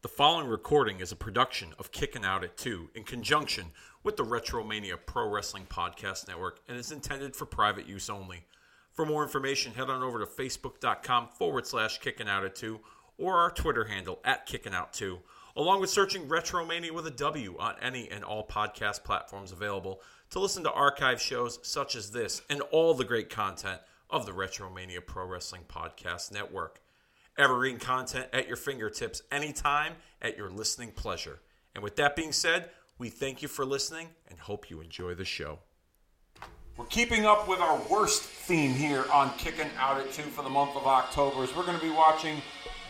The following recording is a production of Kicking Out at 2 in conjunction with the Retromania Pro Wrestling Podcast Network and is intended for private use only. For more information, head on over to facebook.com forward slash kicking out at 2 or our Twitter handle at kicking out 2, along with searching Retromania with a W on any and all podcast platforms available to listen to archive shows such as this and all the great content of the Retromania Pro Wrestling Podcast Network. Evergreen content at your fingertips anytime at your listening pleasure. And with that being said, we thank you for listening and hope you enjoy the show. We're keeping up with our worst theme here on Kicking Out at 2 for the month of October as we're going to be watching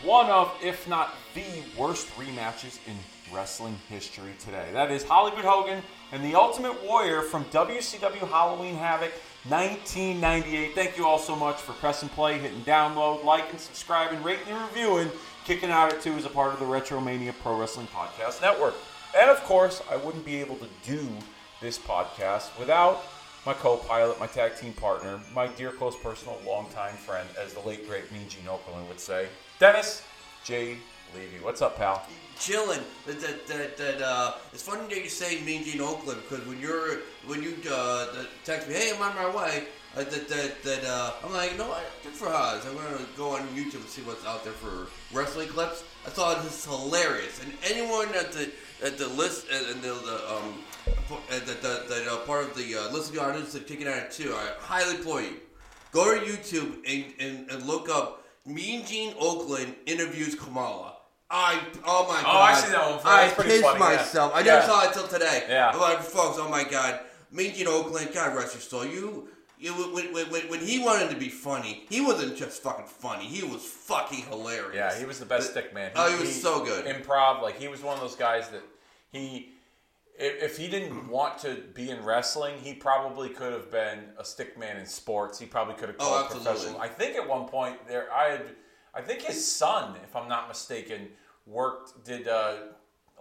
one of, if not the worst rematches in wrestling history today. That is Hollywood Hogan and the Ultimate Warrior from WCW Halloween Havoc 1998. Thank you all so much for pressing play, hitting download, liking, subscribing, rating, and reviewing. Kicking Out at 2 is a part of the Retromania Pro Wrestling Podcast Network. And of course, I wouldn't be able to do this podcast without my co-pilot, my tag team partner, my dear close personal longtime friend, as the late great Mean Gene Okerlund would say, Dennis J. Levy. What's up, pal? chilling. That that that, that uh, it's funny that you say Mean Gene Okerlund because when you're when you uh, text me, hey, I'm on my way. Uh, that that that uh, I'm like, you know what? Good for us. I'm gonna go on YouTube and see what's out there for wrestling clips. I thought this is hilarious, and anyone at the at the list and the, the um at the, the, the uh, part of the uh, listening audience that kicking out too, I highly implore you go to YouTube and, and, and look up Mean Gene Okerlund interviews Kamala. I oh my god! Oh, I see that one. I That's pissed funny, yeah. myself. I Yeah. never saw it till today. Yeah. I'm like, folks, oh my god, Mean Gene Okerlund, God rest your soul. You, you when, when, when, when he wanted to be funny, he wasn't just fucking funny. He was fucking hilarious. Yeah, he was the best stick man. Oh, he was so good. Improv, like he was one of those guys that he, if, if he didn't want to be in wrestling, he probably could have been a stick man in sports. He probably could have Oh, called absolutely. professional. I think at one point there, I had, I think his son, if I'm not mistaken, worked did uh,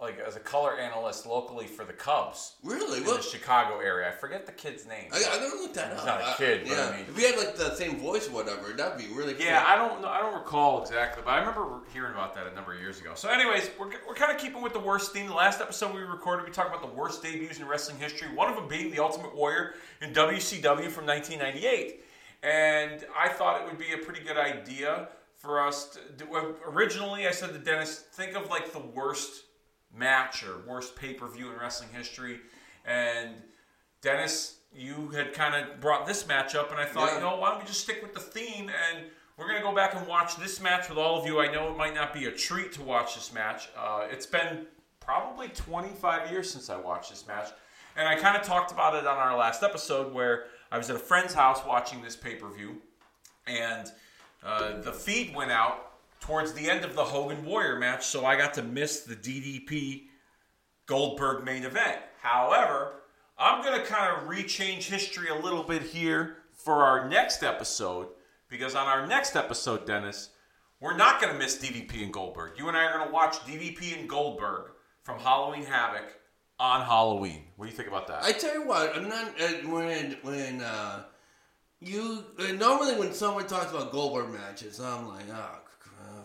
like as a color analyst locally for the Cubs Really? in What? the Chicago area. I forget the kid's name. I, I gotta look that He's up. not a kid, but I yeah. mean- if he had like the same voice or whatever, that'd be really cool. Yeah, I don't know. I don't recall exactly, but I remember hearing about that a number of years ago. So, anyways, we're, we're kind of keeping with the worst theme. The last episode we recorded, we talked about the worst debuts in wrestling history. One of them being the Ultimate Warrior in WCW from 1998, and I thought it would be a pretty good idea for us to do. Originally, I said to Dennis, think of like the worst match or worst pay per view in wrestling history, and Dennis, you had kind of brought this match up, and I thought, Yeah. you know, why don't we just stick with the theme and we're going to go back and watch this match with all of you. I know it might not be a treat to watch this match. Uh, it's been probably 25 years since I watched this match. And I kind of talked about it on our last episode where I was at a friend's house watching this pay per view, and uh, the feed went out towards the end of the Hogan Warrior match, so I got to miss the DDP Goldberg main event. However, I'm going to kind of rechange history a little bit here for our next episode because on our next episode, Dennis, we're not going to miss DDP and Goldberg. You and I are going to watch DDP and Goldberg from Halloween Havoc on Halloween. What do you think about that? I tell you what, I'm not uh, when when uh, you uh, normally when someone talks about Goldberg matches, I'm like, oh,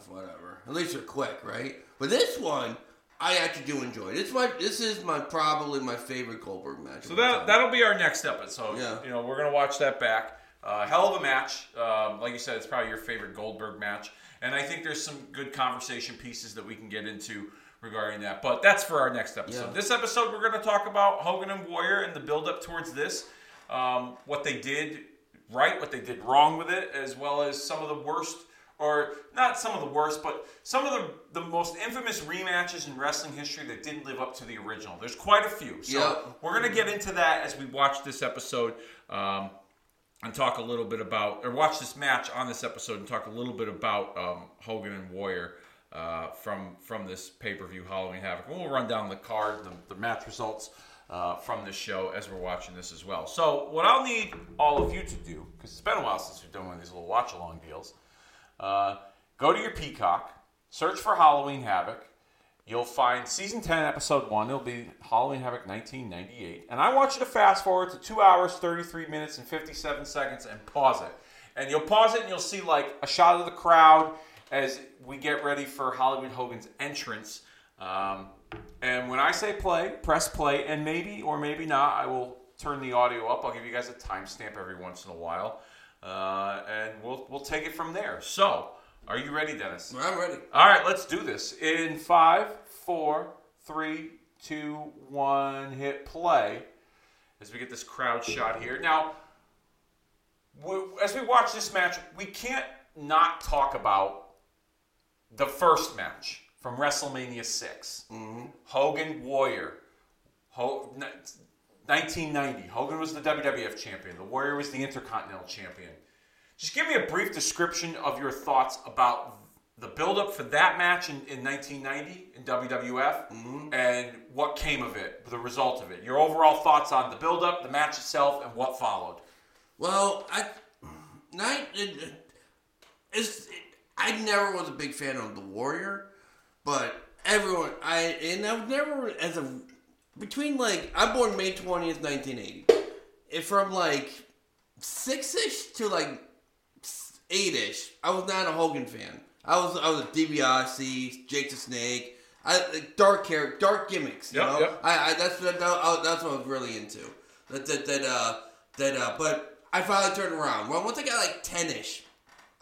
whatever. At least they're quick, right? But this one, I actually do enjoy. This my this is my probably my favorite Goldberg match. So that that'll be our next episode. Yeah. You know, we're gonna watch that back. Uh, hell of a match. Um, like you said, it's probably your favorite Goldberg match, and I think there's some good conversation pieces that we can get into regarding that. But that's for our next episode. Yeah. This episode, we're gonna talk about Hogan and Warrior and the build up towards this, um, what they did right, what they did wrong with it, as well as some of the worst. Or not some of the worst, but some of the, the most infamous rematches in wrestling history that didn't live up to the original. There's quite a few. So Yeah. we're going to get into that as we watch this episode um, and talk a little bit about, or watch this match on this episode and talk a little bit about um, Hogan and Warrior uh, from from this pay per view Halloween Havoc. And we'll run down the card, the, the match results uh, from this show as we're watching this as well. So, what I'll need all of you to do, because it's been a while since we've done one of these little watch along deals, uh, go to your Peacock, search for Halloween Havoc. You'll find season 10, episode 1. It'll be Halloween Havoc 1998. And I want you to fast forward to 2 hours, 33 minutes, and 57 seconds and pause it. And you'll pause it and you'll see like a shot of the crowd as we get ready for Hollywood Hogan's entrance. Um, and when I say play, press play, and maybe or maybe not, I will turn the audio up. I'll give you guys a timestamp every once in a while, uh, and we'll we'll take it from there. So, are you ready, Dennis? I'm ready. All right, let's do this. In five, four, three, two, one, hit play. As we get this crowd shot here. Now, as we watch this match, we can't not talk about the first match from WrestleMania 6. Hogan Warrior. Ho- 1990. Hogan was the WWF champion. The Warrior was the Intercontinental champion. Just give me a brief description of your thoughts about the build-up for that match in, in 1990 in WWF mm-hmm. and what came of it, the result of it. Your overall thoughts on the build-up, the match itself, and what followed. Well, I night it, it's I never was a big fan of the Warrior, but everyone I and I was never as a between like I'm born May twentieth, nineteen eighty. If from like six ish to like eight ish, I was not a Hogan fan. I was I was a DiBiase, Jake the Snake. I like, dark hair, dark gimmicks. You Yep, know, yep. I, I that's that, that, that's what I was really into. That that that uh that uh. But I finally turned around. Well, once I got like ten ish,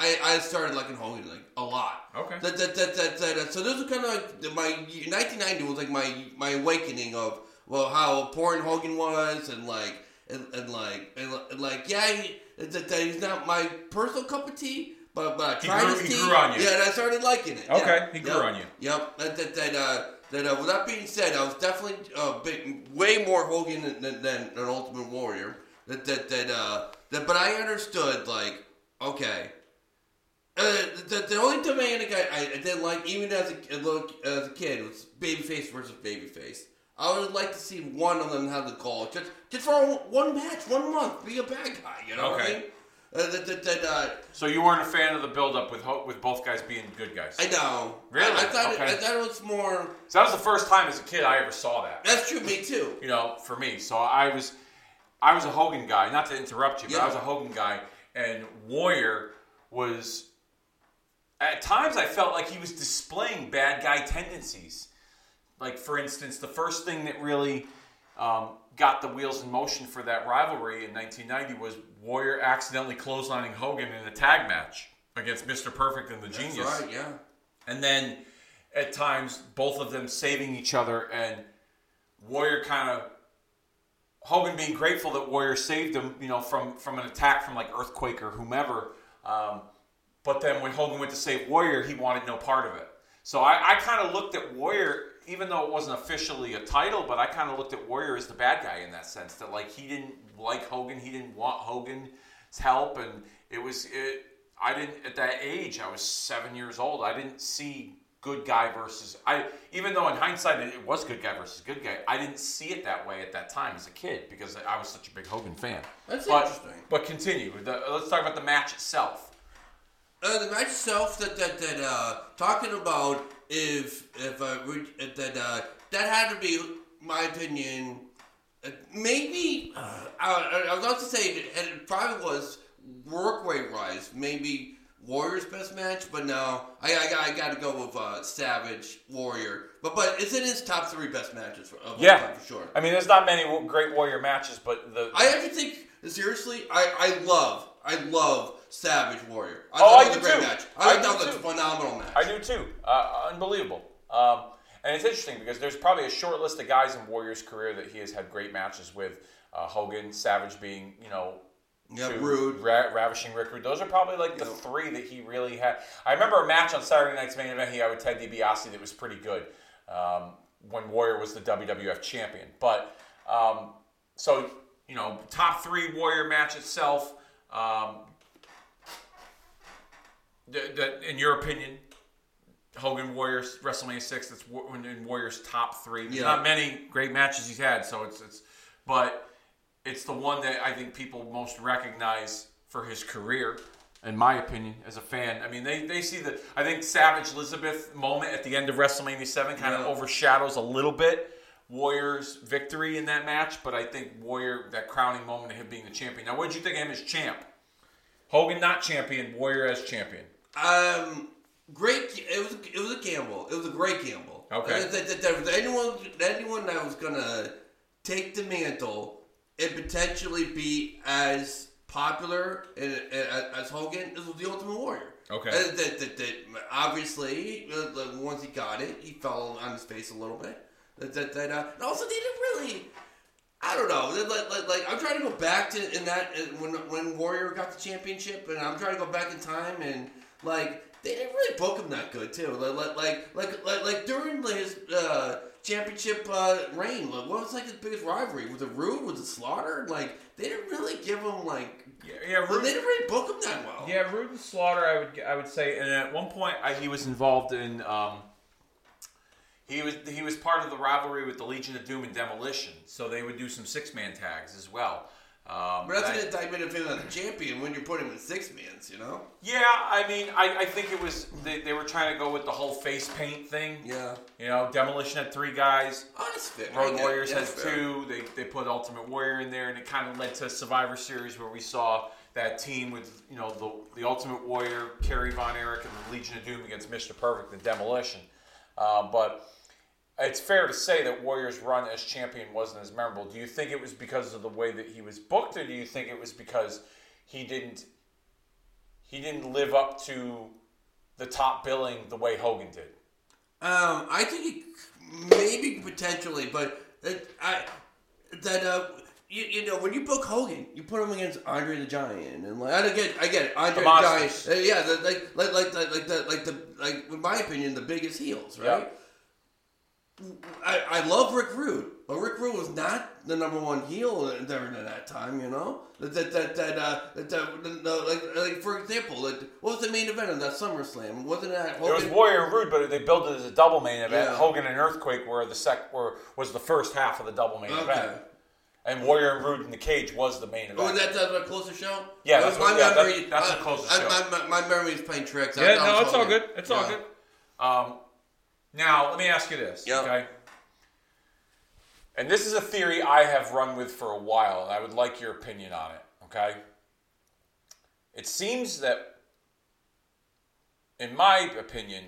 I I started liking Hogan like a lot. Okay. That that that that, that uh, so this was kind of like my 1990 was like my my awakening of well how important Hogan was and like and, and like and, and like yeah he, that, that he's not my personal cup of tea. But, but I He tried grew- his he grew on you. Yeah, and I started liking it. Okay, yeah. he grew Yep. on you. Yep. That that that uh, that uh, with that being said, I was definitely uh, big, way more Hogan than, than, than an Ultimate Warrior. That that that uh, that, but I understood like okay. Uh, the, the only dynamic I, I didn't like, even as a, little as a kid, was babyface versus babyface. I would like to see one of them have the call, just just for one match, one month, be a bad guy. You know what I mean? Uh, that, that, that, uh, So you weren't a fan of the build-up with Ho- with both guys being good guys. I know. Really? I, I thought Okay. it, I thought it was more. so that was the first time as a kid I ever saw that. That's true. Me too. you know, for me. So I was, I was a Hogan guy. Not to interrupt you, but I was a Hogan guy, and Warrior was. At times, I felt like he was displaying bad guy tendencies. Like, for instance, the first thing that really um, got the wheels in motion for that rivalry in 1990 was Warrior accidentally clotheslining Hogan in a tag match against Mr. Perfect and the Genius. Right. Yeah. And then at times, both of them saving each other and Warrior kind of Hogan being grateful that Warrior saved him, you know, from from an attack from like Earthquake or whomever. Um, but then when Hogan went to save Warrior, he wanted no part of it. So I, I kind of looked at Warrior, even though it wasn't officially a title, but I kind of looked at Warrior as the bad guy in that sense. That like he didn't like Hogan, he didn't want Hogan's help, and it was it. I didn't at that age. I was seven years old. I didn't see good guy versus I. Even though in hindsight it, was good guy versus good guy, I didn't see it that way at that time as a kid because I was such a big Hogan fan. That's but, interesting. But continue. The, let's talk about the match itself. Uh, the match itself that that that uh, talking about if if uh, we, that uh, that had to be my opinion. Uh, maybe uh, I, I was about to say it, and it probably was work rate wise. Maybe Warrior's best match, but no, I I, got- I got to go with uh, Savage Warrior. But but it's in his top three best matches for, of all Yeah, time for sure. I mean, there's not many great Warrior matches, but the I actually think seriously, I, I love I love Savage Warrior. I Oh, I it was a great too. match. I I, thought that was a phenomenal match. I do too. Uh, unbelievable. Um, and it's interesting because there's probably a short list of guys in Warrior's career that he has had great matches with. Uh, Hogan, Savage being, you know, Yeah, Rude. Ra- Ravishing Rick Rude. Those are probably like the three that he really had. I remember a match on Saturday Night's Main Event he had with Ted DiBiase that was pretty good um, when Warrior was the WWF champion. But um, so you know, top three Warrior match itself. Um, th- that, in your opinion, Hogan Warriors WrestleMania six. That's in Warriors top three. There's Yeah. not many great matches he's had, so it's it's, but it's the one that I think people most recognize for his career. In my opinion, as a fan, I mean, they, they see the I think Savage Elizabeth moment at the end of WrestleMania seven kind of overshadows a little bit Warrior's victory in that match, but I think Warrior that crowning moment of him being the champion. Now, what did you think of him as champ? Hogan not champion, Warrior as champion. Um, great. It was it was a gamble. It was a great gamble. Okay. That, that, that, that anyone anyone that was gonna take the mantle and potentially be as popular and, and, as Hogan this was the Ultimate Warrior. Okay. And that, that, that obviously uh, once he got it, he fell on his face a little bit. That that, that uh, and also they didn't really. I don't know. Like, like, like I'm trying to go back to in that when when Warrior got the championship, and I'm trying to go back in time and like they didn't really book him that good too. Like like like like like, during his uh, championship uh, reign, like, what was like his biggest rivalry? Was it Rude? Was it Slaughter? Like they didn't really give him like Yeah, yeah, Rude, they didn't really book him that well. yeah, Rude and Slaughter. I would I would say, and at one point I, he was involved in. Um, he was he was part of the rivalry with the Legion of Doom and Demolition, so they would do some six man tags as well. Um, But that's an indictment of him as a champion when you put him in six mans, you know? Yeah, I mean, I, I think it was they, they were trying to go with the whole face paint thing. Yeah. You know, Demolition had three guys. Oh, that's fair. Road. Warriors Yeah, has fair. two. They, they put Ultimate Warrior in there, and it kind of led to Survivor Series where we saw that team with you know the the Ultimate Warrior, Kerry Von Erich, and the Legion of Doom against Mr. Perfect and Demolition. Uh, but it's fair to say that Warrior's run as champion wasn't as memorable. Do you think it was because of the way that he was booked, or do you think it was because he didn't he didn't live up to the top billing the way Hogan did? Um, I think it, maybe potentially, but it, I that uh, you, you know when you book Hogan, you put him against Andre the Giant, and like I get I get it, Andre The the, Giant, uh, yeah, the, like like like the, like the like the like in my opinion the biggest heels, right? I, I love Rick Rude, but Rick Rude was not the number one heel during that time, you know. That that that, that uh that, that, no, like like for example, like, what was the main event of that SummerSlam? Wasn't that It was Warrior and Rude, but they built it as a double main event. Yeah. Hogan and Earthquake were the sec were was the first half of the double main Okay. event, and Warrior and Rude in the cage was the main event. Oh, that that's a closer show. Yeah, that's what- yeah, that- that's I- a closer I- show. My, my, my memory is playing tricks. Yeah, thought no, it's all good. It's all good. Um, now let me ask you this, Yeah. okay? And this is a theory I have run with for a while, and I would like your opinion on it, okay? It seems that, in my opinion,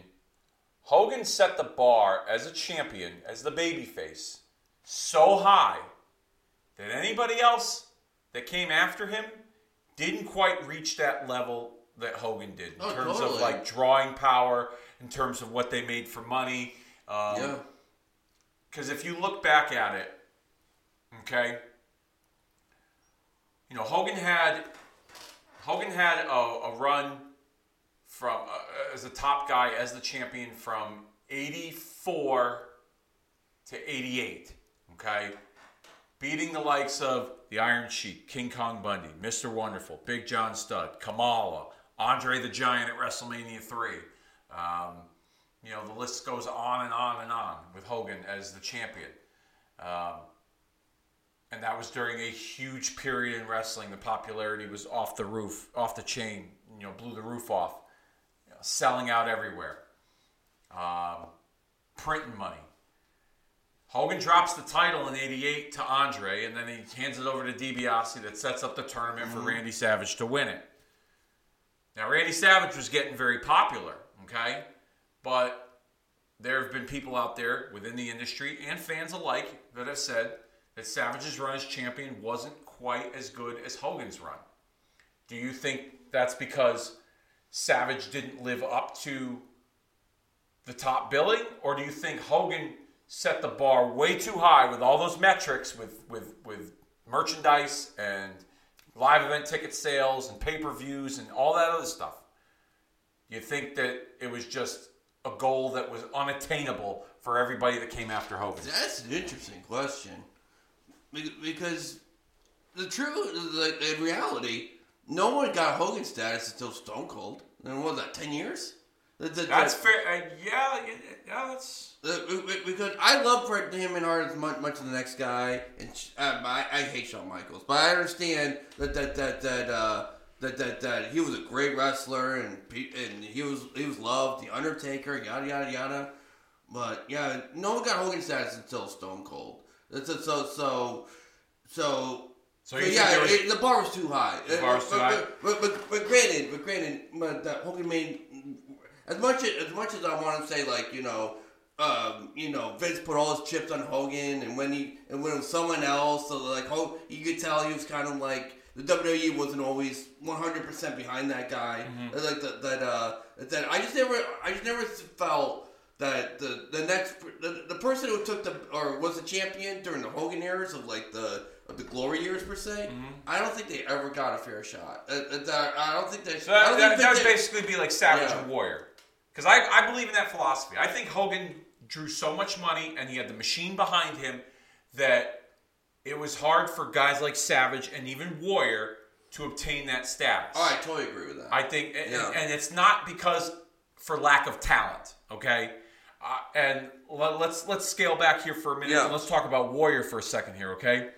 Hogan set the bar as a champion, as the babyface, so high that anybody else that came after him didn't quite reach that level that Hogan did in Oh, terms of like drawing power, in terms of what they made for money. Um, Yeah. because if you look back at it, okay, you know Hogan had Hogan had a, a run from uh, as a top guy as the champion from '84 to '88. Okay, beating the likes of the Iron Sheik, King Kong Bundy, Mr. Wonderful, Big John Studd, Kamala, Andre the Giant at WrestleMania three. Um, you know, the list goes on and on and on with Hogan as the champion. Um, and that was during a huge period in wrestling. The popularity was off the roof, off the chain, you know, blew the roof off, you know, selling out everywhere, um, printing money. Hogan drops the title in 88 to Andre, and then he hands it over to DiBiase that sets up the tournament for Randy Savage to win it. Now, Randy Savage was getting very popular, okay? But there have been people out there within the industry and fans alike that have said that Savage's run as champion wasn't quite as good as Hogan's run. Do you think that's because Savage didn't live up to the top billing, or do you think Hogan set the bar way too high with all those metrics, with with with merchandise and live event ticket sales and pay per views and all that other stuff? You think that it was just a goal that was unattainable for everybody that came after Hogan? That's an interesting question. Because the truth, like, in reality, no one got Hogan status until Stone Cold. And what was that, 10 years? That- that- That's that- fair. Uh, yeah, yeah, that's. Because I love Bret Hitman Hart as much, much as the next guy, and um, I, I hate Shawn Michaels, but I understand that that that that uh, that, that that he was a great wrestler and and he was he was loved. The Undertaker, yada yada yada. But yeah, no one got Hogan status until Stone Cold. That's so so so. so So yeah, was- it, the bar was too high. The bar was too but, high? But, but, but, granted, but granted, but that Hogan made as much as, as much as I want to say like you know, um, you know, Vince put all his chips on Hogan, and when he and when it was someone else, so like Hogan, you could tell he was kind of like the WWE wasn't always 100 percent behind that guy. Like that that uh that I just never I just never felt that the the next the, the person who took the or was the champion during the Hogan eras of like the of the glory years per se, I don't think they ever got a fair shot. Uh, uh, I don't think they. So I that, that, that would basically be like Savage Yeah. and Warrior. Because I, I believe in that philosophy. I think Hogan drew so much money and he had the machine behind him that was hard for guys like Savage and even Warrior to obtain that status. Oh, I totally agree with that. I think, and, Yeah. and it's not because for lack of talent, okay? Uh, and let, let's let's scale back here for a minute. Yeah. And let's talk about Warrior for a second here, okay?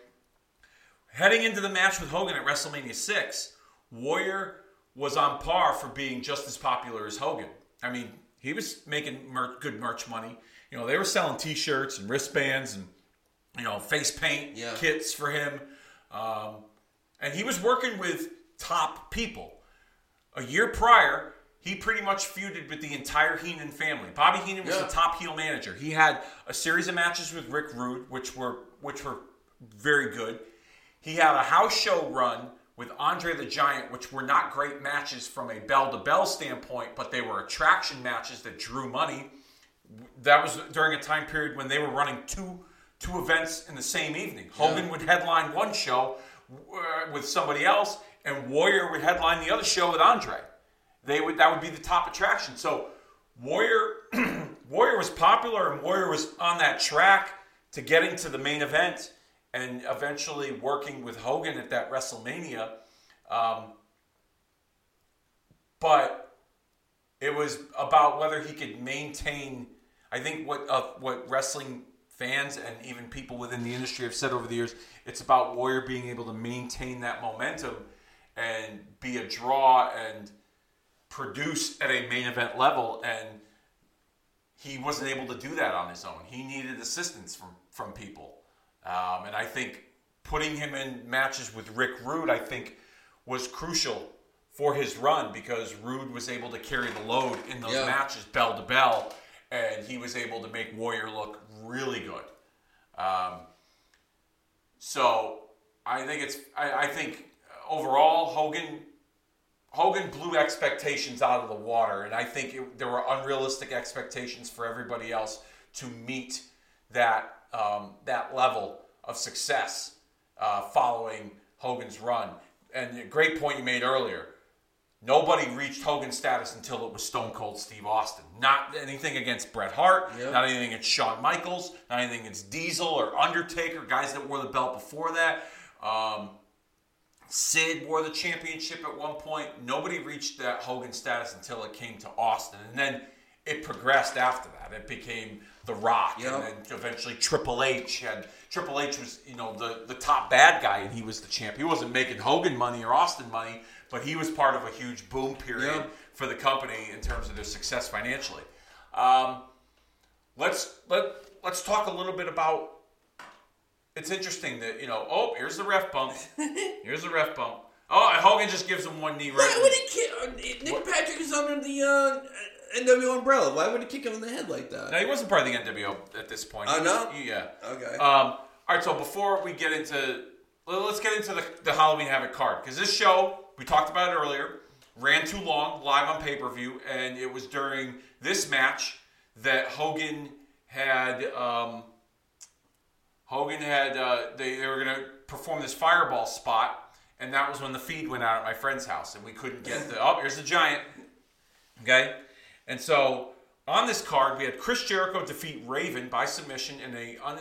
Heading into the match with Hogan at WrestleMania six, Warrior was on par for being just as popular as Hogan. I mean, he was making mer- good merch money. You know, they were selling T-shirts and wristbands and you know face paint Yeah. kits for him, um, and he was working with top people. A year prior, he pretty much feuded with the entire Heenan family. Bobby Heenan was Yeah. the top heel manager. He had a series of matches with Rick Rude, which were which were very good. He had a house show run with Andre the Giant, which were not great matches from a bell to bell standpoint, but they were attraction matches that drew money. That was during a time period when they were running two two events in the same evening. Hogan would headline one show uh, with somebody else, and Warrior would headline the other show with Andre. They would that would be the top attraction. So Warrior Warrior was popular, and Warrior was on that track to getting to the main event and eventually working with Hogan at that WrestleMania. Um, but it was about whether he could maintain. I think what uh, what wrestling fans and even people within the industry have said over the years, it's about Warrior being able to maintain that momentum and be a draw and produce at a main event level and he wasn't able to do that on his own. He needed assistance from from people, um, and I think putting him in matches with Rick Rude, I think, was crucial for his run because Rude was able to carry the load in those Yeah. matches bell to bell, and he was able to make Warrior look really good. Um, so I think it's I, I think overall Hogan Hogan blew expectations out of the water, and I think it, there were unrealistic expectations for everybody else to meet that um, that level of success uh, following Hogan's run. And a great point you made earlier. Nobody reached Hogan status until it was Stone Cold Steve Austin. Not anything against Bret Hart, Yep. not anything against Shawn Michaels, not anything against Diesel or Undertaker, guys that wore the belt before that. Um, Sid wore the championship at one point. Nobody reached that Hogan status until it came to Austin, and then it progressed after that. It became The Rock, Yep. and then eventually Triple H. And Triple H was, you know, the the top bad guy, and he was the champ. He wasn't making Hogan money or Austin money, but he was part of a huge boom period Yep. for the company in terms of their success financially. Um, let's let let's talk a little bit about. It's interesting that you know. Oh, here's the ref bump. Here's the ref bump. Oh, and Hogan just gives him one knee right. Why would he kick? uh, Nick Patrick is under the uh, NWO umbrella. Why would he kick him in the head like that? Now he wasn't part of the NWO at this point. Oh, was- no? Yeah. Okay. Um, all right. So before we get into, let's get into the, the Halloween Havoc card because this show we talked about it earlier ran too long live on pay per view, and it was during this match that Hogan had. Um, Hogan had uh, they, they were going to perform this fireball spot, and that was when the feed went out at my friend's house, and we couldn't get the. Oh, here's the giant. Okay, and so on this card we had Chris Jericho defeat Raven by submission in a un,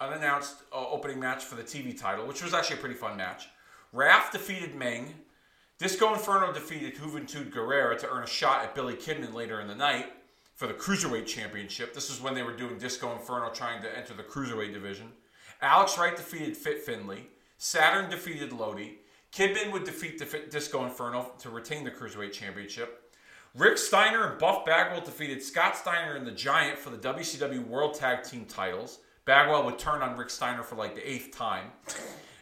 unannounced uh, opening match for the TV title, which was actually a pretty fun match. Wrath defeated Meng. Disco Inferno defeated Juventud Guerrera to earn a shot at Billy Kidman later in the night for the Cruiserweight Championship. This is when they were doing Disco Inferno trying to enter the Cruiserweight division. Alex Wright defeated Fit Finlay. Saturn defeated Lodi. Kidman would defeat the Disco Inferno to retain the Cruiserweight Championship. Rick Steiner and Buff Bagwell defeated Scott Steiner and the Giant for the WCW World Tag Team titles. Bagwell would turn on Rick Steiner for like the eighth time.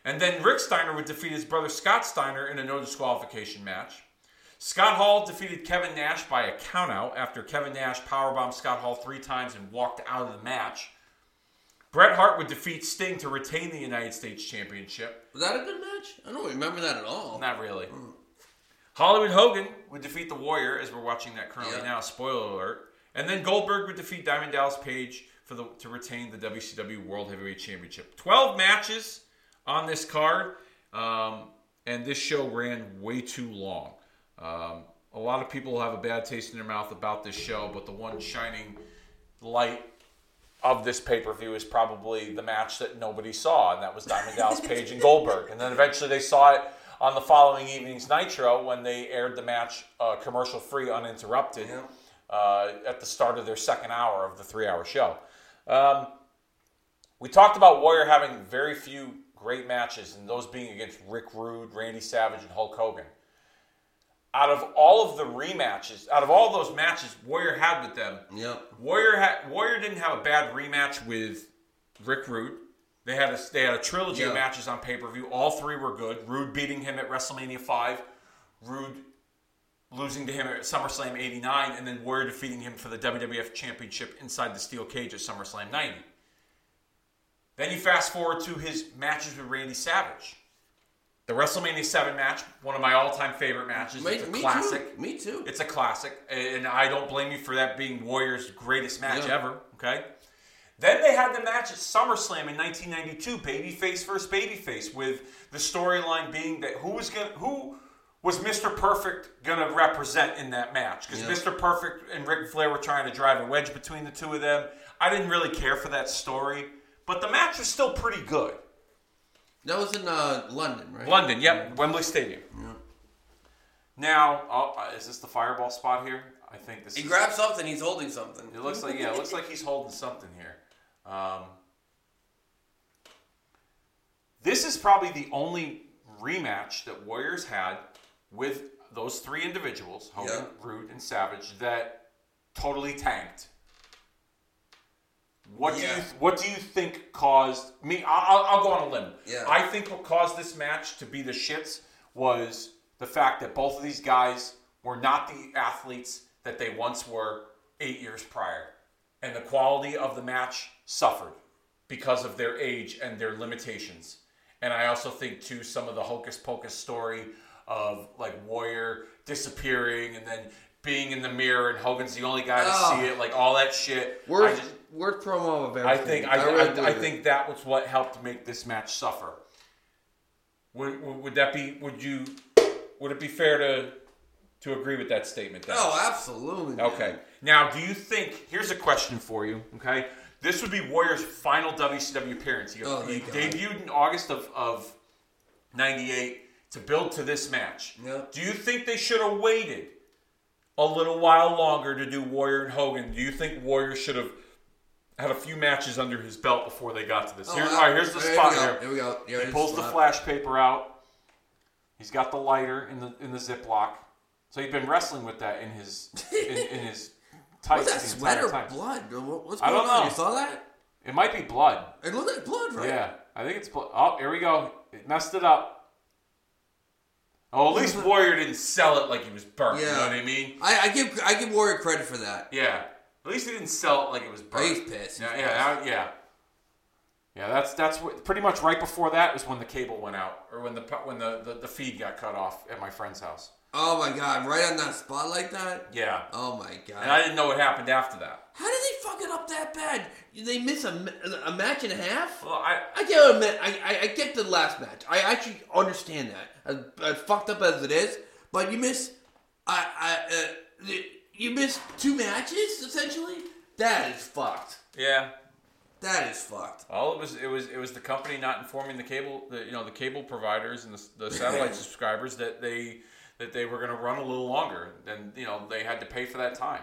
And then Rick Steiner would defeat his brother Scott Steiner in a no disqualification match. Scott Hall defeated Kevin Nash by a countout after Kevin Nash powerbombed Scott Hall three times and walked out of the match. Bret Hart would defeat Sting to retain the United States Championship. Was that a good match? I don't remember that at all. Not really. Hmm. Hollywood Hogan would defeat the Warrior, as we're watching that currently Yeah. now. Spoiler alert. And then Goldberg would defeat Diamond Dallas Page for the to retain the WCW World Heavyweight Championship. Twelve matches on this card, um, and this show ran way too long. Um, a lot of people have a bad taste in their mouth about this show, but the one shining light of this pay per view is probably the match that nobody saw, and that was Diamond Dallas Page and Goldberg. And then eventually they saw it on the following evening's Nitro when they aired the match uh, commercial free, uninterrupted, Yeah. uh, at the start of their second hour of the three hour show. Um, we talked about Warrior having very few great matches, and those being against Rick Rude, Randy Savage, and Hulk Hogan. Out of all of the rematches, out of all those matches Warrior had with them, Yep. Warrior had Warrior didn't have a bad rematch with Rick Rude. They had a they had a trilogy of matches on pay per view. All three were good. Rude beating him at WrestleMania five, Rude losing to him at SummerSlam eighty nine, and then Warrior defeating him for the WWF Championship inside the steel cage at SummerSlam ninety. Then you fast forward to his matches with Randy Savage. The WrestleMania 7 match, one of my all time favorite matches. Me, it's a me classic. too. Me too. It's a classic, and I don't blame you for that being Warriors' greatest match Yeah. ever. Okay. Then they had the match at SummerSlam in 1992, babyface versus babyface, with the storyline being that who was going who was Mr. Perfect going to represent in that match? Because Yeah. Mr. Perfect and Ric Flair were trying to drive a wedge between the two of them. I didn't really care for that story, but the match was still pretty good. that was in uh, London, right? London, yep, Wembley Stadium. Now, oh, uh, is this the fireball spot here? I think this. He is, grabbed something. He's holding something. It looks like yeah, it looks like he's holding something here. Um, this is probably the only rematch that Warriors had with those three individuals, Hogan, Yeah. Rude, and Savage, that totally tanked. What do you What do you think caused me? I'll, I'll- I'll go on a limb. Yeah. I think what caused this match to be the shits was the fact that both of these guys were not the athletes that they once were eight years prior, and the quality of the match suffered because of their age and their limitations. And I also think too some of the hocus pocus story of like Warrior disappearing and then being in the mirror and Hogan's the only guy to Oh. see it, like all that shit. I Worst, just, worst promo of I think I, really I, I think that was what helped make this match suffer. Would, would, would that be? Would you? Would it be fair to to agree with that statement? Dennis? Oh, absolutely. man. Okay. Now, do you think? Here's a question for you. Okay, this would be Warrior's final WCW appearance. He, Oh, he God. debuted in August of of '98 to build to this match. Yeah. Do you think they should have waited a little while longer to do Warrior and Hogan? Do you think Warrior should have had a few matches under his belt before they got to this? Oh, Here, all right, here's the spot here. Here we go. Here He pulls the spot. flash paper out. He's got the lighter in the in the Ziploc. So he's been wrestling with that in his in, in his tights What's that the sweat or time. blood? What- What's I going don't on? know. You saw that? It might be blood. It looked like blood, right? Yeah, I think it's blood. Oh, here we go. It messed it up. Oh, at least Warrior didn't sell it like he was burnt. You know what I mean? I, I give I give Warrior credit for that. Yeah. At least he didn't sell it like it was burnt. He's pissed. Yeah, yeah, I- yeah. Yeah, that's that's what, pretty much right before that was when the cable went out, or when the when the, the, the feed got cut off at my friend's house. Oh my god! Right on that spot like that. Yeah, Oh my god! and I didn't know what happened after that. How did they fuck it up that bad? They miss a, ma- a match and a half. Well, I I get I, I, I get the last match. I actually understand that, as, as fucked up as it is. But you miss, I, I, uh, the- you missed two matches essentially. That is fucked. yeah. That is fucked. Well, it was it was it was the company not informing the cable, the, you know, the cable providers and the, the satellite subscribers that they that they were going to run a little longer. Then you know they had to pay for that time.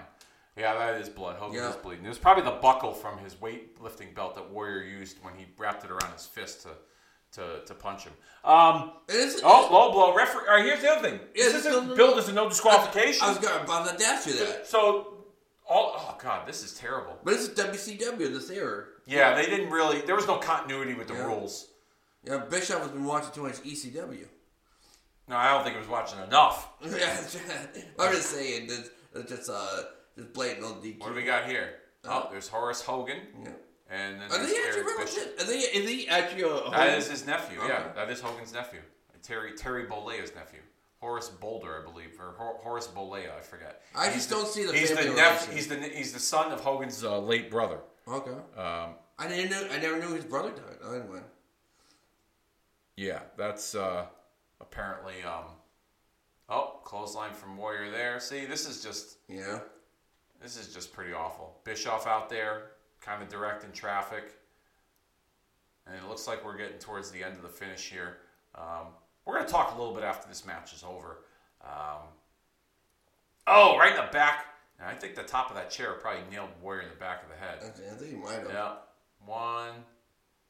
Yeah, that is blood. Hogan Yeah. is bleeding. It was probably the buckle from his weightlifting belt that Warrior used when he wrapped it around his fist to to, to punch him. Um, oh, low blow. Referee. All right, here's the other thing. This isn't is- billed as a no disqualification. I was gonna, about to ask you that. so, all, oh god, this is terrible. But this is WCW this era. Yeah, they didn't really. There was no continuity with the Yeah. rules. Yeah, Bischoff has been watching too much ECW. No, I don't think he was watching enough. Yeah, I'm just saying, that's just uh, just blatant on DQ. What do we got here? Oh, there's Horace Hogan, Yeah. And then Are they actually Bischoff. Are they? Is he actually a? That Hogan? is his nephew. Okay. Yeah, that is Hogan's nephew. Terry Terry Bollea's nephew. Horace Boulder, I believe, or Hor- Horace Bollea, I forget. I He's just don't see the He's the family nep- He's the he's the son of Hogan's uh, late brother. Okay. Um, I didn't know. I never knew his brother died. Oh, Anyway. yeah, that's uh, apparently. Um, oh, clothesline from Warrior there. See, this is just Yeah. this is just pretty awful. Bischoff out there, kind of directing traffic, and it looks like we're getting towards the end of the finish here. Um, we're going to talk a little bit after this match is over. Um, oh, right in the back. And I think the top of that chair probably nailed Warrior in the back of the head. Okay, I think he might have. Yeah. One,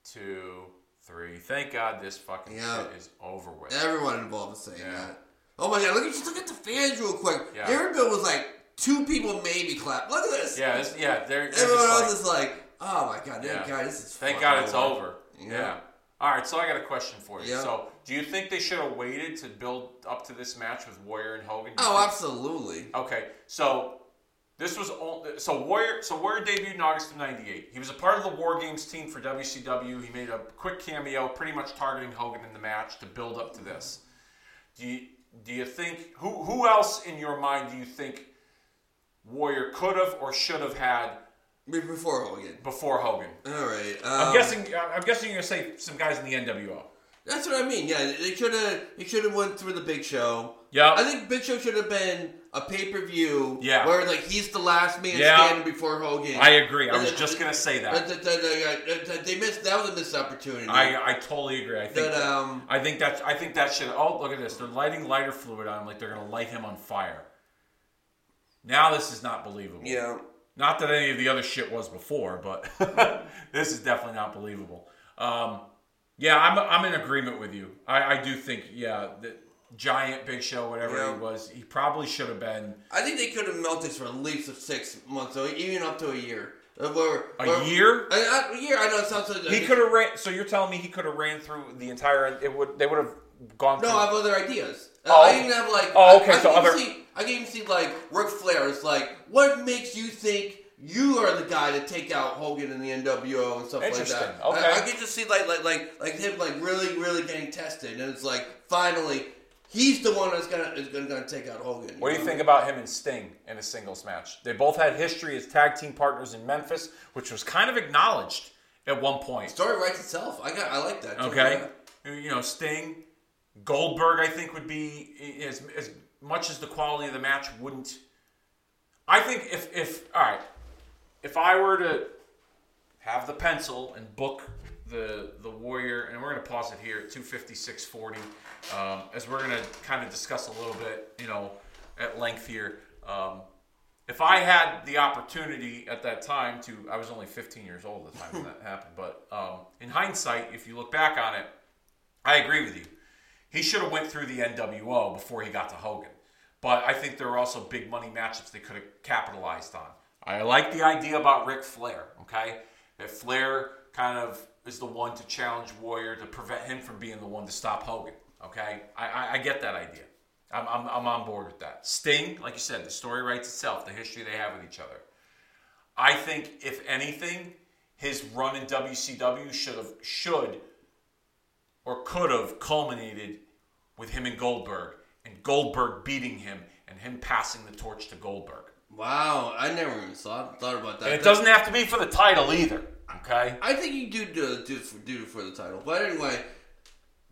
two, three. Thank God this fucking Yeah. shit is over with. Everyone involved is saying Yeah. that. Oh my god! Look at just look at the fans real quick. Yeah. Aaron Bill was like two people maybe clap. Look at this. Yeah, this, yeah. They're, they're Everyone just else like, is like, oh my god, Yeah. God, this is. Thank God it's over. Yeah. Yeah. All right, so I got a question for you. Yeah. So, do you think they should have waited to build up to this match with Warrior and Hogan? Oh, think- absolutely. Okay, so this was all, so Warrior. So Warrior debuted in August of '98. He was a part of the War Games team for WCW. He made a quick cameo, pretty much targeting Hogan in the match to build up to this. Do you do you think who who else in your mind do you think Warrior could have or should have had Before Hogan. before Hogan? All right. I'm um, guessing. I'm guessing you're gonna say some guys in the NWO. That's what I mean. Yeah, they should have. They should have went through the Big Show. Yeah. I think Big Show should have been a pay per view. Yeah. Where like he's the last man Yeah. standing before Hogan. I agree. I was the- just gonna say that. the- the- the- the- They missed. That was a missed opportunity. I, I totally agree. I think That, um, I think that I think that should. Oh, look at this! They're lighting lighter fluid on him like they're gonna light him on fire. Now this is not believable. yeah. Not that any of the other shit was before, but this is definitely not believable. Um, yeah, I'm, I'm in agreement with you. I, I do think, yeah, the giant Big Show, whatever Yeah. he was, he probably should have been I think they could have melted for at least six months, or even up to a year. Uh, Where, a year. A, a year. I know it sounds. So, He could have ran. So you're telling me he could have ran through the entire? It would. They would have gone. No, through, I have other ideas. Oh, I even have like. Oh, okay, I, so other- See, I can even see like Ric Flair. It's like, what makes you think you are the guy to take out Hogan in the NWO and stuff like that? okay. I, I get to see like like like like him like really really getting tested, and it's like finally he's the one that's gonna is gonna, gonna take out Hogan. What do you think about him and Sting in a singles match? They both had history as tag team partners in Memphis, which was kind of acknowledged at one point. Story writes itself. I got I like that. too, Okay, you know Sting, Goldberg. I think would be as as much as the quality of the match wouldn't. I think if if all right, if I were to have the pencil and book the the Warrior, and we're going to pause it here at two fifty six forty, um, as we're going to kind of discuss a little bit, you know, at length here. Um, if I had the opportunity at that time to, I was only 15 years old at the time when that happened, but um, in hindsight, if you look back on it, I agree with you. He should have went through the NWO before he got to Hogan. But I think there are also big money matchups they could have capitalized on. I like the idea about Ric Flair, okay? That Flair kind of is the one to challenge Warrior to prevent him from being the one to stop Hogan, okay? I, I, I get that idea. I'm, I'm, I'm on board with that. Sting, like you said, the story writes itself, the history they have with each other. I think, if anything, his run in WCW should have should or could have culminated with him and Goldberg, and Goldberg beating him, and him passing the torch to Goldberg. Wow, I never even thought thought about that. And it doesn't have to be for the title either. Okay. I think you do do do do for the title, but anyway,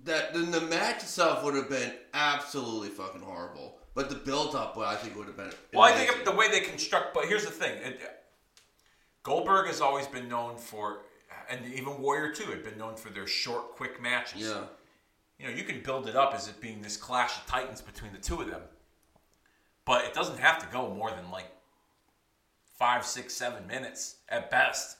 that then the match itself would have been absolutely fucking horrible. But the build up, I think, would have been. Well, I think the way they construct, but here's the thing: it, Goldberg has always been known for, and even Warrior too, had been known for their short, quick matches. yeah, you know, you can build it up as it being this clash of titans between the two of them. But it doesn't have to go more than like five, six, seven minutes at best.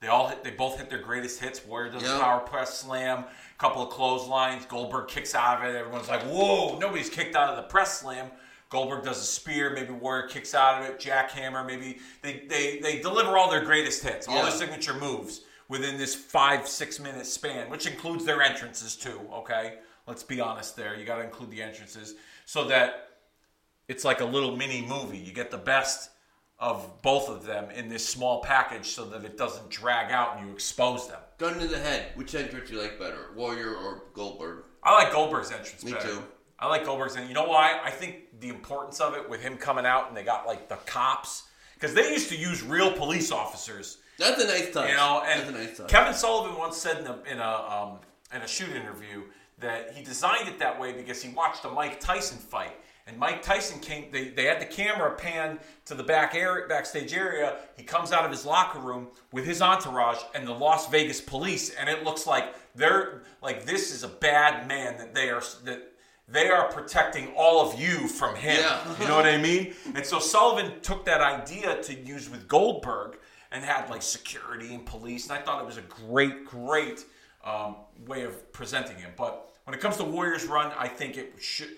They all hit, they both hit their greatest hits. Warrior does Yeah. a power press slam, a couple of clotheslines. Goldberg kicks out of it. Everyone's like, "Whoa!" Nobody's kicked out of the press slam. Goldberg does a spear. Maybe Warrior kicks out of it. Jackhammer. Maybe they they, they deliver all their greatest hits, all Yeah. their signature moves within this five six minute span, which includes their entrances too. Okay, Let's be honest there. You got to include the entrances so that it's like a little mini movie. You get the best of both of them in this small package so that it doesn't drag out and you expose them. Gun to the head. Which entrance you like better, Warrior or Goldberg? I like Goldberg's entrance Me better. too. I like Goldberg's, and you know why? I think the importance of it with him coming out and they got like the cops because they used to use real police officers, That's a nice touch. you know. And That's a nice touch. Kevin Sullivan once said in a in a um, in a shoot interview that he designed it that way because he watched a Mike Tyson fight. And Mike Tyson came. They, they had the camera pan to the back area, backstage area. He comes out of his locker room with his entourage and the Las Vegas police, and it looks like they're like this is a bad man that they are that they are protecting all of you from him. Yeah. You know what I mean? And so Sullivan took that idea to use with Goldberg and had like security and police, and I thought it was a great, great um, way of presenting him. But when it comes to Warriors run, I think it should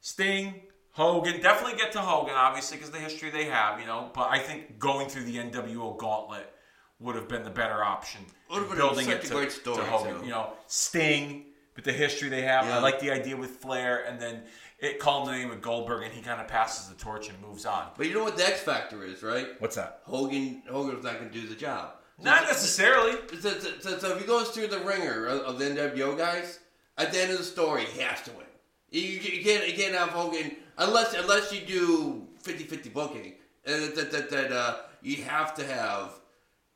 Sting, Hogan, definitely get to Hogan, obviously, because the history they have, you know. But I think going through the NWO gauntlet would have been the better option. Would have been building it a to, great story, to Hogan. You know, Sting, with the history they have. Yeah. I like the idea with Flair, and then it culminating with Goldberg, and he kind of passes the torch and moves on. But you know what the X factor is, right? What's that? Hogan Hogan's not going to do the job. Not necessarily. So, so, so, so if he goes through the ringer of, of the NWO guys, at the end of the story, he has to win. You, you, you can't you can't have Hogan unless unless you do 50-50 booking. And that, that, that, that uh, you have to have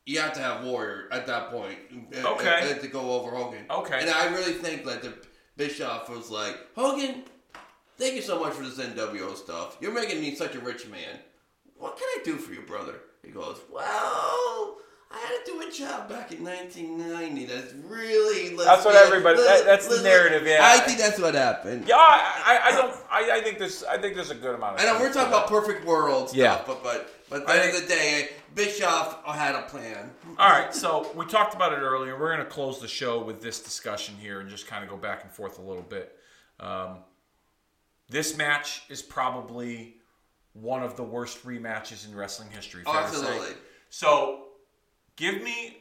you have to have Warrior at that point. uh, Okay. uh, to go over Hogan. Okay. And I really think that the Bischoff was like Hogan. Thank you so much for this NWO stuff. You're making me such a rich man. What can I do for you, brother? He goes, Well, I had to do a job back in 1990. That's really. let's That's what everybody- that- that's the narrative, yeah. I think that's what happened. Yeah, I, I, I don't. I, I think there's. I think there's a good amount of. I know we're talking about perfect world stuff, Yeah. but but but at the end of the day, Bischoff had a plan. All right, so we talked about it earlier. We're going to close the show with this discussion here and just kind of go back and forth a little bit. Um, this match is probably one of the worst rematches in wrestling history. Fair to say. Absolutely. So, give me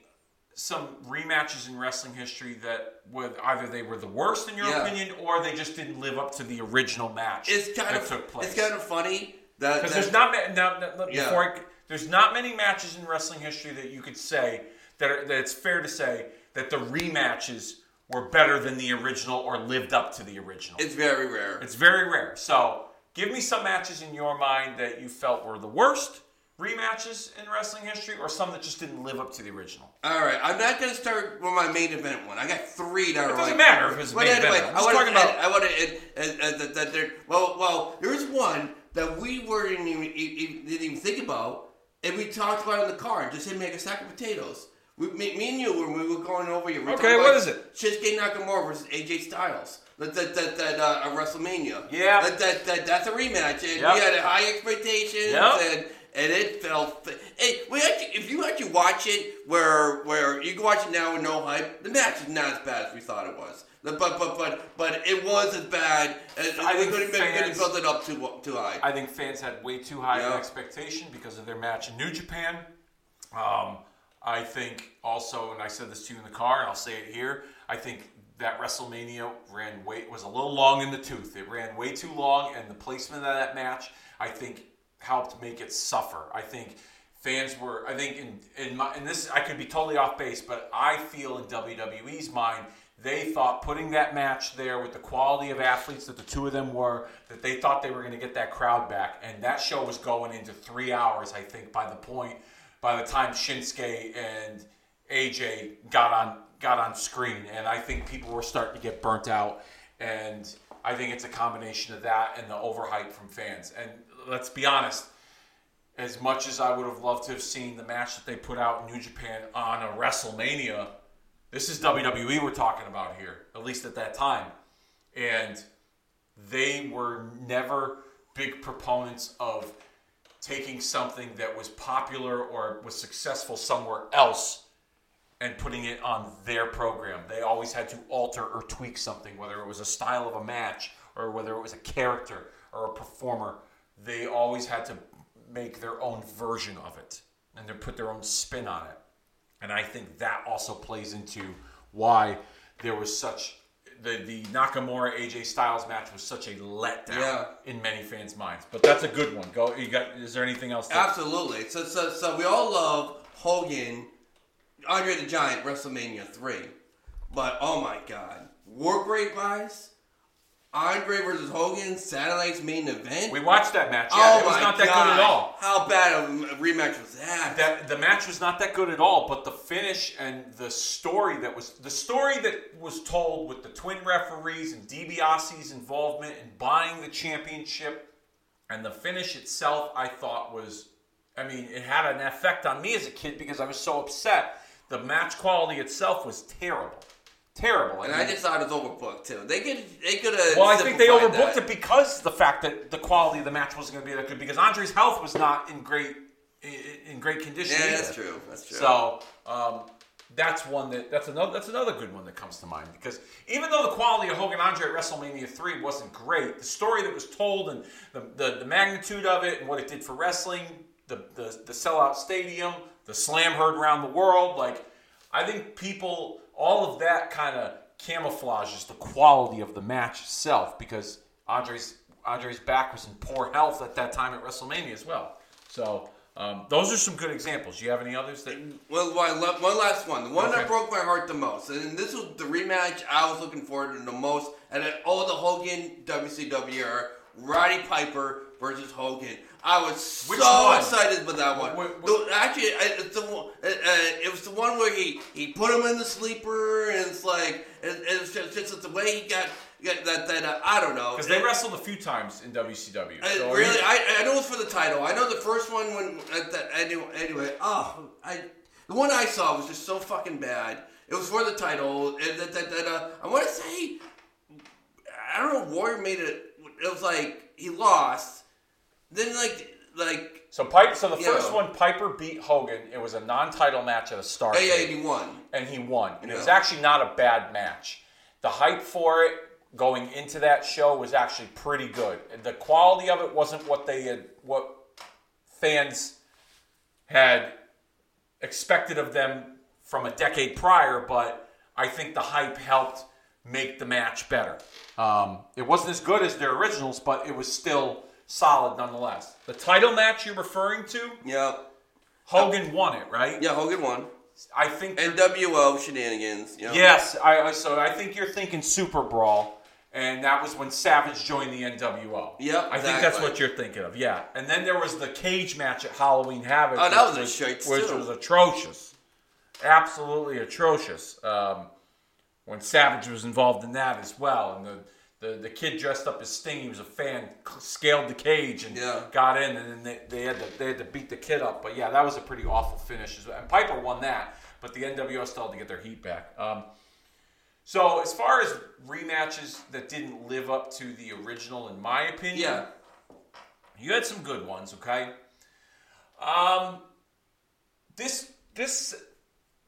some rematches in wrestling history that would either they were the worst in your Yeah. opinion, or they just didn't live up to the original match It's kind that of took place. it's kind of funny that Because there's not now, now, Yeah. before I, there's not many matches in wrestling history that you could say that, are, that it's fair to say that the rematches were better than the original or lived up to the original. it's very rare. It's very rare. So give me some matches in your mind that you felt were the worst rematches in wrestling history, or some that just didn't live up to the original. All right, I'm not gonna start with my main event one. I got three that are doesn't like, matter if it's main anyway, event. I'm I talking to. about- I want to. Uh, that that there. Well, well, there's one that we weren't even, even didn't even think about, and we talked about it in the car. Just him make a sack of potatoes. We, me, me and you when we were going over here. We Okay, what is what about is it? Shinsuke Nakamura versus AJ Styles. That that that, that uh, at WrestleMania. Yeah. That, that, that that's a rematch, and Yep. we had high expectations, Yep. and and it felt. Hey, we actually, if you actually watch it, where where you can watch it now with no hype, the match is not as bad as we thought it was. But but but but it was as bad as I we think could have built it up too too high. I think fans had way too high an expectation because of their match in New Japan. Um, I think also, and I said this to you in the car, and I'll say it here. I think that WrestleMania ran way was a little long in the tooth. It ran way too long, and the placement of that match, I think, helped make it suffer. I think fans were. I think in in my and this I could be totally off base, but I feel in WWE's mind. They thought putting that match there with the quality of athletes that the two of them were, that they thought they were going to get that crowd back. And that show was going into three hours, I think, by the point, by the time Shinsuke and AJ got on got on screen. And I think people were starting to get burnt out. And I think it's a combination of that and the overhype from fans. And let's be honest, as much as I would have loved to have seen the match that they put out in New Japan on a WrestleMania, this is WWE we're talking about here, at least at that time. And they were never big proponents of taking something that was popular or was successful somewhere else and putting it on their program. They always had to alter or tweak something, whether it was a style of a match or whether it was a character or a performer. They always had to make their own version of it and they put their own spin on it. And I think that also plays into why there was such the the Nakamura AJ Styles match was such a letdown Yeah. in many fans' minds. But that's a good one. Go. You got? Is there anything else? that- Absolutely. So, so, so we all love Hogan, Andre the Giant, WrestleMania three, but oh my God, work rate wise, Andre versus Hogan, Satellite's main event. We watched that match. Yeah, oh it was not that God. good at all. How bad a rematch was that? That the match was not that good at all, but the finish and the story that was the story that was told with the twin referees and DiBiase's involvement in buying the championship and the finish itself, I thought was, I mean, it had an effect on me as a kid because I was so upset. The match quality itself was terrible, terrible. and mean, I just thought it was overbooked too. They could, they could have. well, I think they overbooked it because the fact that the quality of the match wasn't going to be that good because Andre's health was not in great in, in great condition. Yeah, either. that's true. That's true. So um, that's one that that's another that's another good one that comes to mind because even though the quality of Hogan Andre at WrestleMania three wasn't great, the story that was told and the, the, the magnitude of it and what it did for wrestling, the, the the sellout stadium, the slam heard around the world, like I think people all of that kind of camouflages the quality of the match itself because Andre's Andre's back was in poor health at that time at WrestleMania as well. So um, those are some good examples. Do you have any others that Well, one la- one last one. The one Okay. that broke my heart the most, and this was the rematch I was looking forward to the most. And then, oh, the Hogan WCW era, Roddy Piper versus Hogan. I was Which so one? excited with that one. The- actually, I- it's the one, uh, uh, it was the one where he, he put him in the sleeper, and it's like it, it's just, just the way he got, got that that uh, I don't know. Because they wrestled a few times in WCW. I, So are really, I, I know it's for the title. I know the first one when at that anyway. Anyway, oh, I the one I saw was just so fucking bad. It was for the title. And that, that, that, uh, I want to say, I don't know. Warrior made it. It was like he lost. Then like like so Piper. So the Yeah. first one, Piper beat Hogan. It was a non-title match at a Star. yeah, yeah, he won. and he won. And it was actually not a bad match. The hype for it going into that show was actually pretty good. The quality of it wasn't what they had, what fans had expected of them from a decade prior, but I think the hype helped make the match better. Um, it wasn't as good as their originals, but it was still solid nonetheless. The title match you're referring to, Yeah, Hogan won it, right? yeah, Hogan won. I think. NWO shenanigans. You know? Yes, I, I so I think you're thinking SuperBrawl, and that was when Savage joined the NWO. Yep, I think that's exactly. what you're thinking of. Yeah, and then there was the cage match at Halloween Havoc. Oh, that which was a shite, which too. was atrocious, absolutely atrocious. Um, when Savage was involved in that as well, and the. The, the kid dressed up as Sting. He was a fan. Scaled the cage and Yeah. got in, and then they, they had to they had to beat the kid up. But yeah, that was a pretty awful finish. as well. And Piper won that, but the NWO still had to get their heat back. Um, so as far as rematches that didn't live up to the original, in my opinion, Yeah. you had some good ones. Okay. Um, this this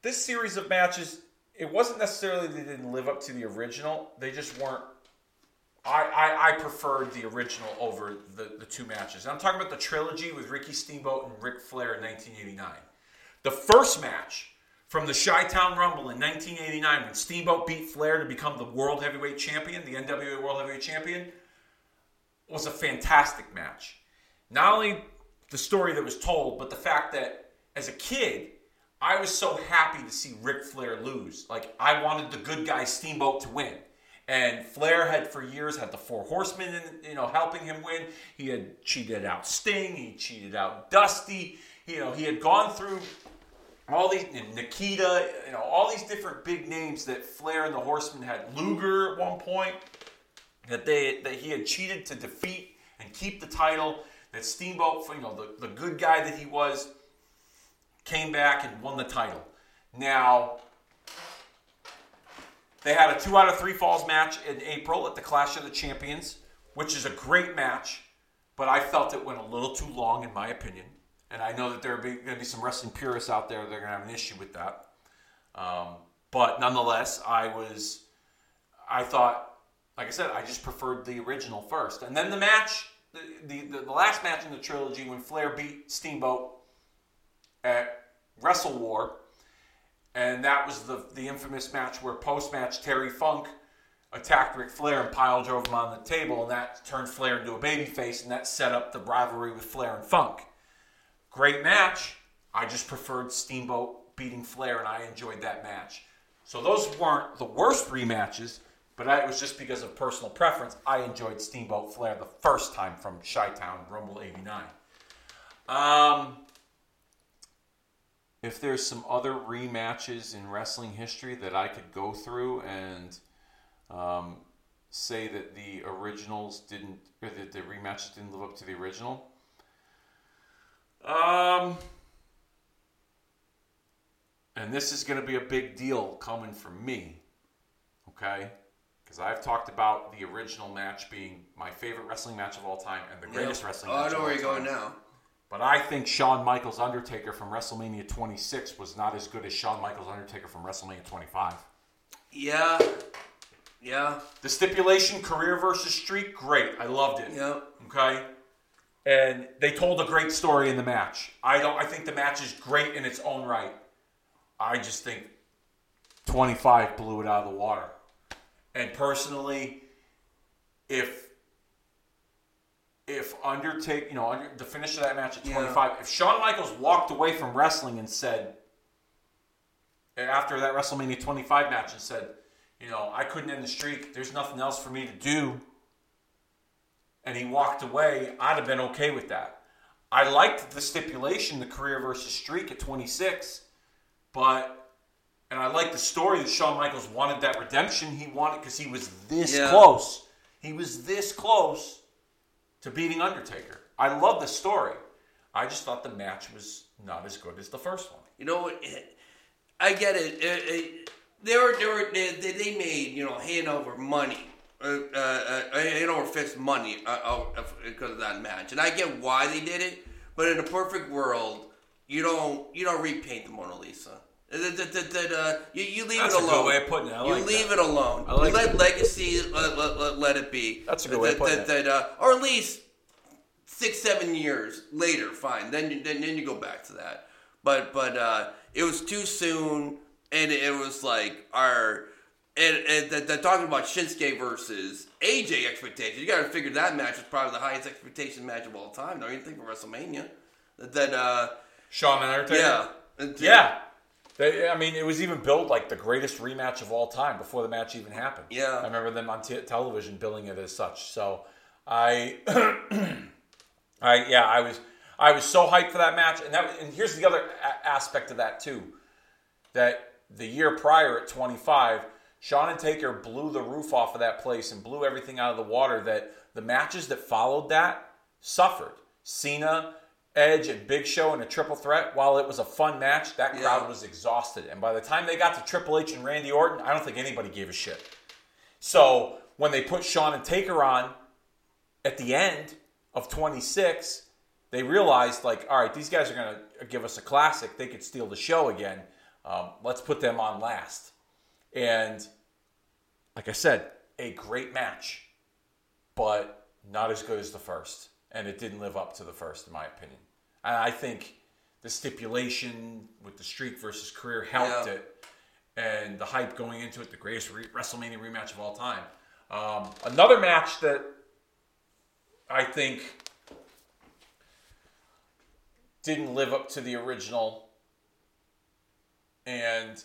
this series of matches, it wasn't necessarily they didn't live up to the original. They just weren't. I, I, I preferred the original over the, the two matches. And I'm talking about the trilogy with Ricky Steamboat and Ric Flair in 1989. The first match from the Chi-Town Rumble in 1989 when Steamboat beat Flair to become the World Heavyweight Champion, the NWA World Heavyweight Champion, was a fantastic match. Not only the story that was told, but the fact that as a kid, I was so happy to see Ric Flair lose. Like I wanted the good guy Steamboat to win. And Flair had for years had the Four Horsemen, in, you know, helping him win. He had cheated out Sting. He cheated out Dusty. You know, he had gone through all these Nikita. You know, all these different big names that Flair and the Horsemen had. Luger at one point that they that he had cheated to defeat and keep the title. That Steamboat, you know, the, the good guy that he was, came back and won the title. Now, they had a two out of three falls match in April at the Clash of the Champions, which is a great match, but I felt it went a little too long, in my opinion. And I know that there are going to be some wrestling purists out there that are going to have an issue with that. Um, but nonetheless, I was, I thought, like I said, I just preferred the original first. And then the match, the, the, the last match in the trilogy when Flair beat Steamboat at WrestleWar, and that was the the infamous match where post match Terry Funk attacked Ric Flair and pile drove him on the table, and that turned Flair into a babyface, and that set up the rivalry with Flair and Funk. Great match. I just preferred Steamboat beating Flair, and I enjoyed that match. So those weren't the worst rematches, but I, it was just because of personal preference. I enjoyed Steamboat Flair the first time from Chi Town Rumble '89. Um, if there's some other rematches in wrestling history that I could go through and um, say that the originals didn't, or that the rematches didn't live up to the original. Um, and this is going to be a big deal coming from me, okay? Because I've talked about the original match being my favorite wrestling match of all time and the greatest Yep. wrestling Oh, match I know where you're going now. But I think Shawn Michaels Undertaker from WrestleMania 26 was not as good as Shawn Michaels Undertaker from WrestleMania 25. Yeah. Yeah. The stipulation, career versus streak, great. I loved it. Yeah. Okay. And they told a great story in the match. I don't. I think the match is great in its own right. I just think 25 blew it out of the water. And personally, if if Undertaker, you know, under, the finish of that match at Yeah. 25, if Shawn Michaels walked away from wrestling and said, after that WrestleMania 25 match, and said, you know, I couldn't end the streak. There's nothing else for me to do. And he walked away. I'd have been okay with that. I liked the stipulation, the career versus streak at 26, but and I like the story that Shawn Michaels wanted that redemption. He wanted because he was this Yeah. close. He was this close to beating Undertaker. I love the story. I just thought the match was not as good as the first one. You know? I get it. it, it they were, they were, they they made you know hand over money, uh, uh, uh, hand over fist money uh, uh, because of that match, and I get why they did it. But in a perfect world, you don't you don't repaint the Mona Lisa. That- that- that- that, uh, you, you leave That's it a good alone. way of putting it. I you like leave that. it alone. I like you let that. legacy let, let, let, let it be. That's a good way of putting that- it. that, uh, or at least six seven years later fine then you then, then you go back to that but but uh it was too soon and it was like our and, and they're, they're talking about Shinsuke versus AJ expectations. You got to figure that match was probably the highest expectation match of all time. Don't you think of WrestleMania? That, that uh, Shawn and Undertaker. yeah, Yeah. They, I mean, it was even billed like the greatest rematch of all time before the match even happened. Yeah. I remember them on t- television billing it as such. So I, I yeah, I was I was so hyped for that match, and that and here's the other a- aspect of that too, that the year prior at 25, Shawn and Taker blew the roof off of that place and blew everything out of the water. That the matches that followed that suffered. Cena, Edge, and Big Show in a triple threat. While it was a fun match, that crowd was exhausted, and by the time they got to Triple H and Randy Orton, I don't think anybody gave a shit. So when they put Shawn and Taker on at the end of 26, they realized like, all right, these guys are going to give us a classic. They could steal the show again. Um, let's put them on last. And like I said, a great match, but not as good as the first. And it didn't live up to the first, in my opinion. I think the stipulation with the streak versus career helped Yeah. it. And the hype going into it, the greatest re- WrestleMania rematch of all time. Um, another match that I think didn't live up to the original and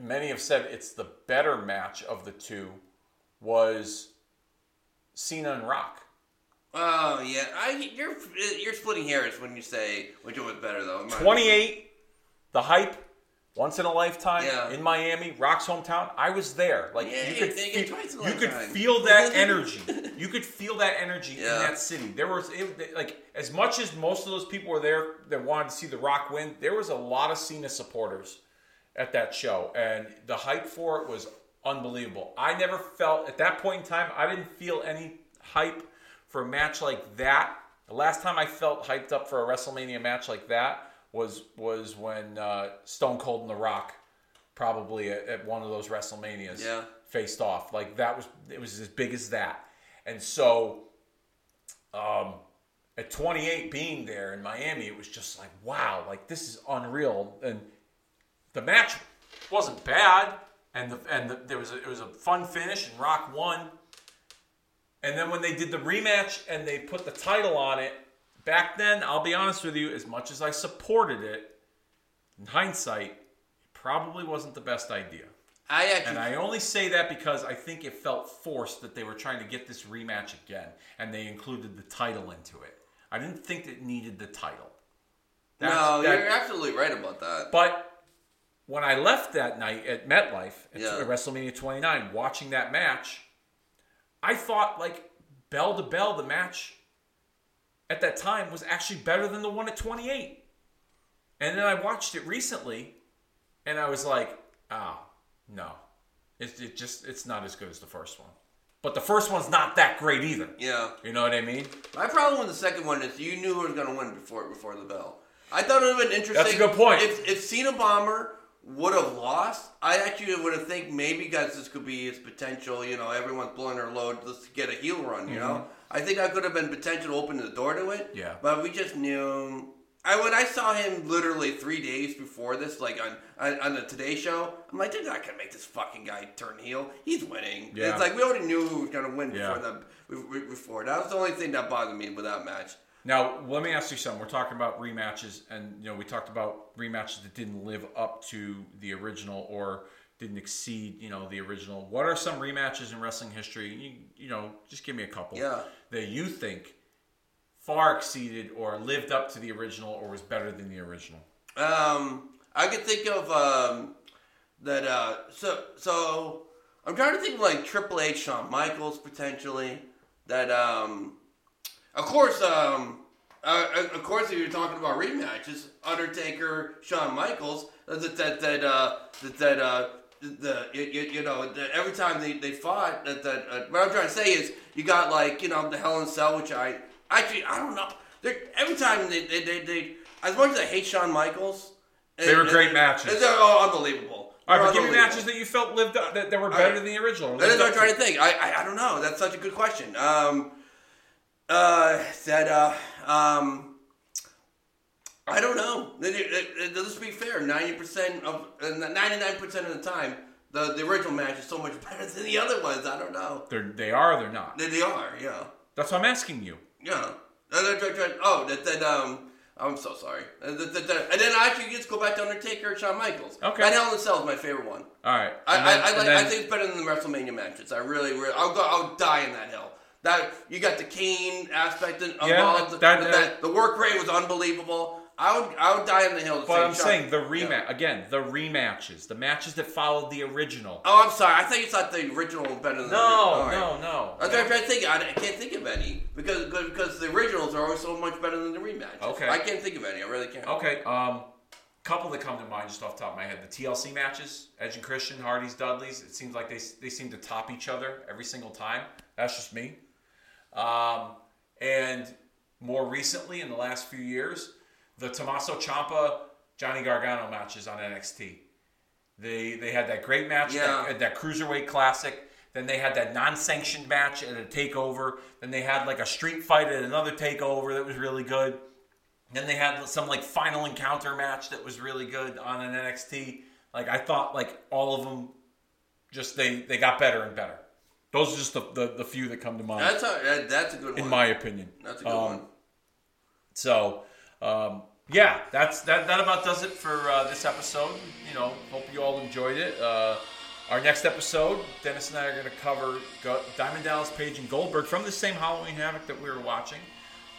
many have said it's the better match of the two was Cena and Rock. Oh yeah, I you're you're splitting hairs when you say which one was better though. 28 the hype once in a lifetime Yeah. in Miami, Rock's hometown. I was there. Like Yeah, you could they feel, twice a you could feel that energy. You could feel that energy in that city. There was it, like as much as most of those people were there that wanted to see the Rock win, there was a lot of Cena supporters at that show and the hype for it was unbelievable. I never felt at that point in time I didn't feel any hype for a match like that. The last time I felt hyped up for a WrestleMania match like that was was when uh, Stone Cold and The Rock probably at, at one of those WrestleManias Yeah. faced off. Like that was it was as big as that. And so um, at 28 being there in Miami, it was just like wow, like this is unreal. And the match wasn't bad, and the and the, there was a, it was a fun finish, and Rock won. And then when they did the rematch and they put the title on it, back then, I'll be honest with you, as much as I supported it, in hindsight, it probably wasn't the best idea. I actually And I only say that because I think it felt forced that they were trying to get this rematch again, and they included the title into it. I didn't think it needed the title. That's- no, that- you're absolutely right about that. but when I left that night at MetLife at Yeah. WrestleMania 29, watching that match, I thought like bell to bell, the match at that time was actually better than the one at 28. And then I watched it recently, and I was like, oh no, it, it just it's not as good as the first one. But the first one's not that great either. Yeah. You know what I mean? My problem with the second one is you knew who was going to win before before the bell. I thought it would have been interesting. That's a good point. If if Cena Bomber would have lost, I actually would have think maybe guys this could be his potential. You know, everyone's blowing their load. Let's get a heel run. You know, I think I could have been potential to open the door to it. Mm-hmm. Yeah. But we just knew. I when I saw him literally three days before this, like on on, on the Today Show, I'm like, they're not gonna make this fucking guy turn heel. He's winning. Yeah. It's like we already knew who was gonna win Yeah. before the before. That was the only thing that bothered me with that match. Now, let me ask you something. We're talking about rematches, and you know, we talked about rematches that didn't live up to the original or didn't exceed, you know, the original. What are some rematches in wrestling history? You, you know, just give me a couple. Yeah. That you think far exceeded or lived up to the original or was better than the original. Um, I could think of um, that. Uh, so so I'm trying to think of like Triple H, Shawn Michaels potentially. That um, of course um, uh, of course if you're talking about rematches, Undertaker, Shawn Michaels. That that that uh, that, that uh, the you, you, you know the, every time they, they fought that that uh, what I'm trying to say is you got like you know the Hell in a Cell which I actually I don't know They're, every time they, they, they, they as much as I hate Shawn Michaels They were and- great and- matches. They're all unbelievable. All right, but give me matches that you felt lived up that, that were better right. than the original. That is what I'm trying to think. I, I I don't know. That's such a good question. Um, uh, that uh, um, I don't know. It- it- it- Let's be fair. Ninety percent of, ninety nine percent of the time, the the original match is so much better than the other ones. I don't know. They're, they are or they're not. They, they are. Yeah. That's what I'm asking you. Yeah. And Oh, that that um. I'm so sorry. And then I actually just go back to Undertaker and Shawn Michaels. Okay. That Hell in a Cell is my favorite one. All right. I, then- I, I, like, then- I think it's better than the WrestleMania matches. I really, really, I'll go, I'll die in that hill. That you got the Kane aspect in- involved. Yeah, that- the, that- the work rate was unbelievable. I would, I would die in the hill. To But I'm Shawn- saying the rematch Yeah. again, the rematches, the matches that followed the original. Oh, I'm sorry. I think you thought the original was better than the No, original. no, no. I'm trying, to think. I, I can't think of any because because the originals are always so much better than the rematches. Okay. I can't think of any. I really can't. Okay, um, couple that come to mind just off the top of my head: the TLC matches, Edge and Christian, Hardy's, Dudley's. It seems like they they seem to top each other every single time. That's just me. Um, and more recently, in the last few years, the Tommaso Ciampa, Johnny Gargano matches on NXT. They they had that great match Yeah. at, at that cruiserweight classic. Then they had that non-sanctioned match at a takeover. Then they had like a street fight at another takeover that was really good. Then they had some like final encounter match that was really good on an NXT. Like I thought, like all of them, just they they got better and better. Those are just the the, the few that come to mind, That's a that, that's a good one. in my opinion. that's a good Um, one. So, um, yeah, that's that. That about does it for uh, this episode. You know, hope you all enjoyed it. Uh, our next episode, Dennis and I are going to cover Go- Diamond Dallas Page and Goldberg from the same Halloween Havoc that we were watching.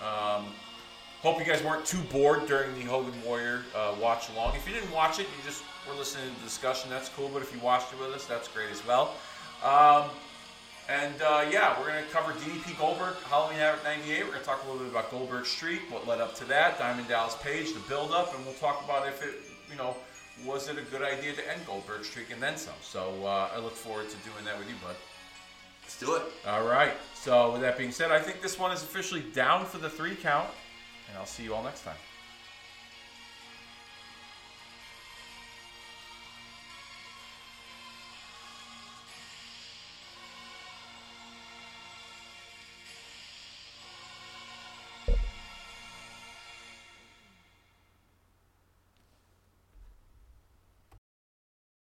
Um, hope you guys weren't too bored during the Hogan Warrior uh, watch along. If you didn't watch it, you just were listening to the discussion. That's cool. But if you watched it with us, that's great as well. Um, and uh, yeah, we're going to cover DDP Goldberg, Halloween Havoc 98. We're going to talk a little bit about Goldberg Streak, what led up to that, Diamond Dallas Page, the build up, and we'll talk about if it, you know, was it a good idea to end Goldberg Streak and then some. So uh, I look forward to doing that with you, bud. Let's do it. All right. So with that being said, I think this one is officially down for the three count, and I'll see you all next time.